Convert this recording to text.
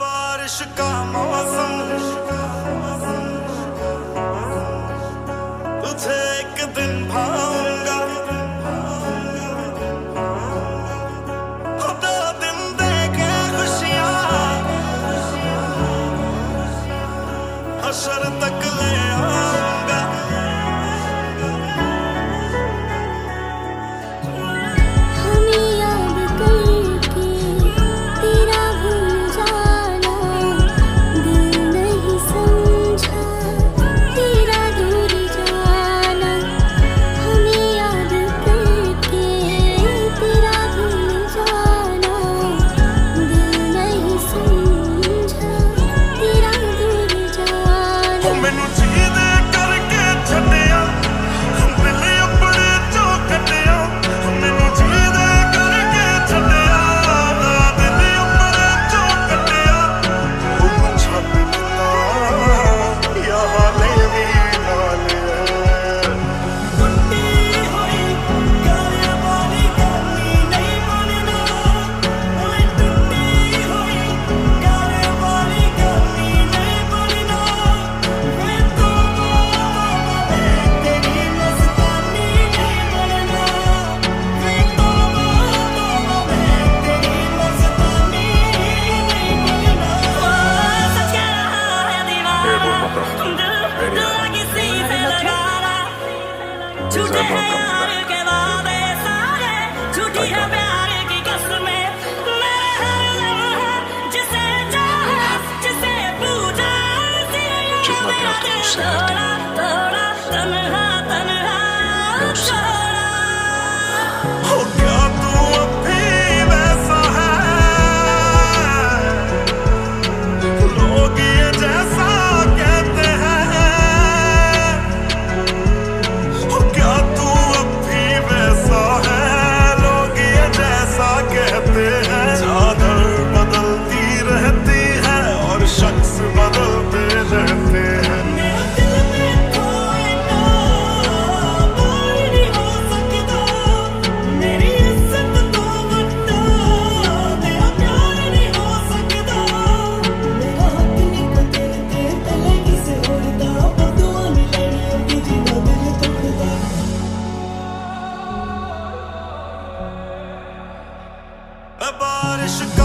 बारिश का मौसम Hallelujah. body should go.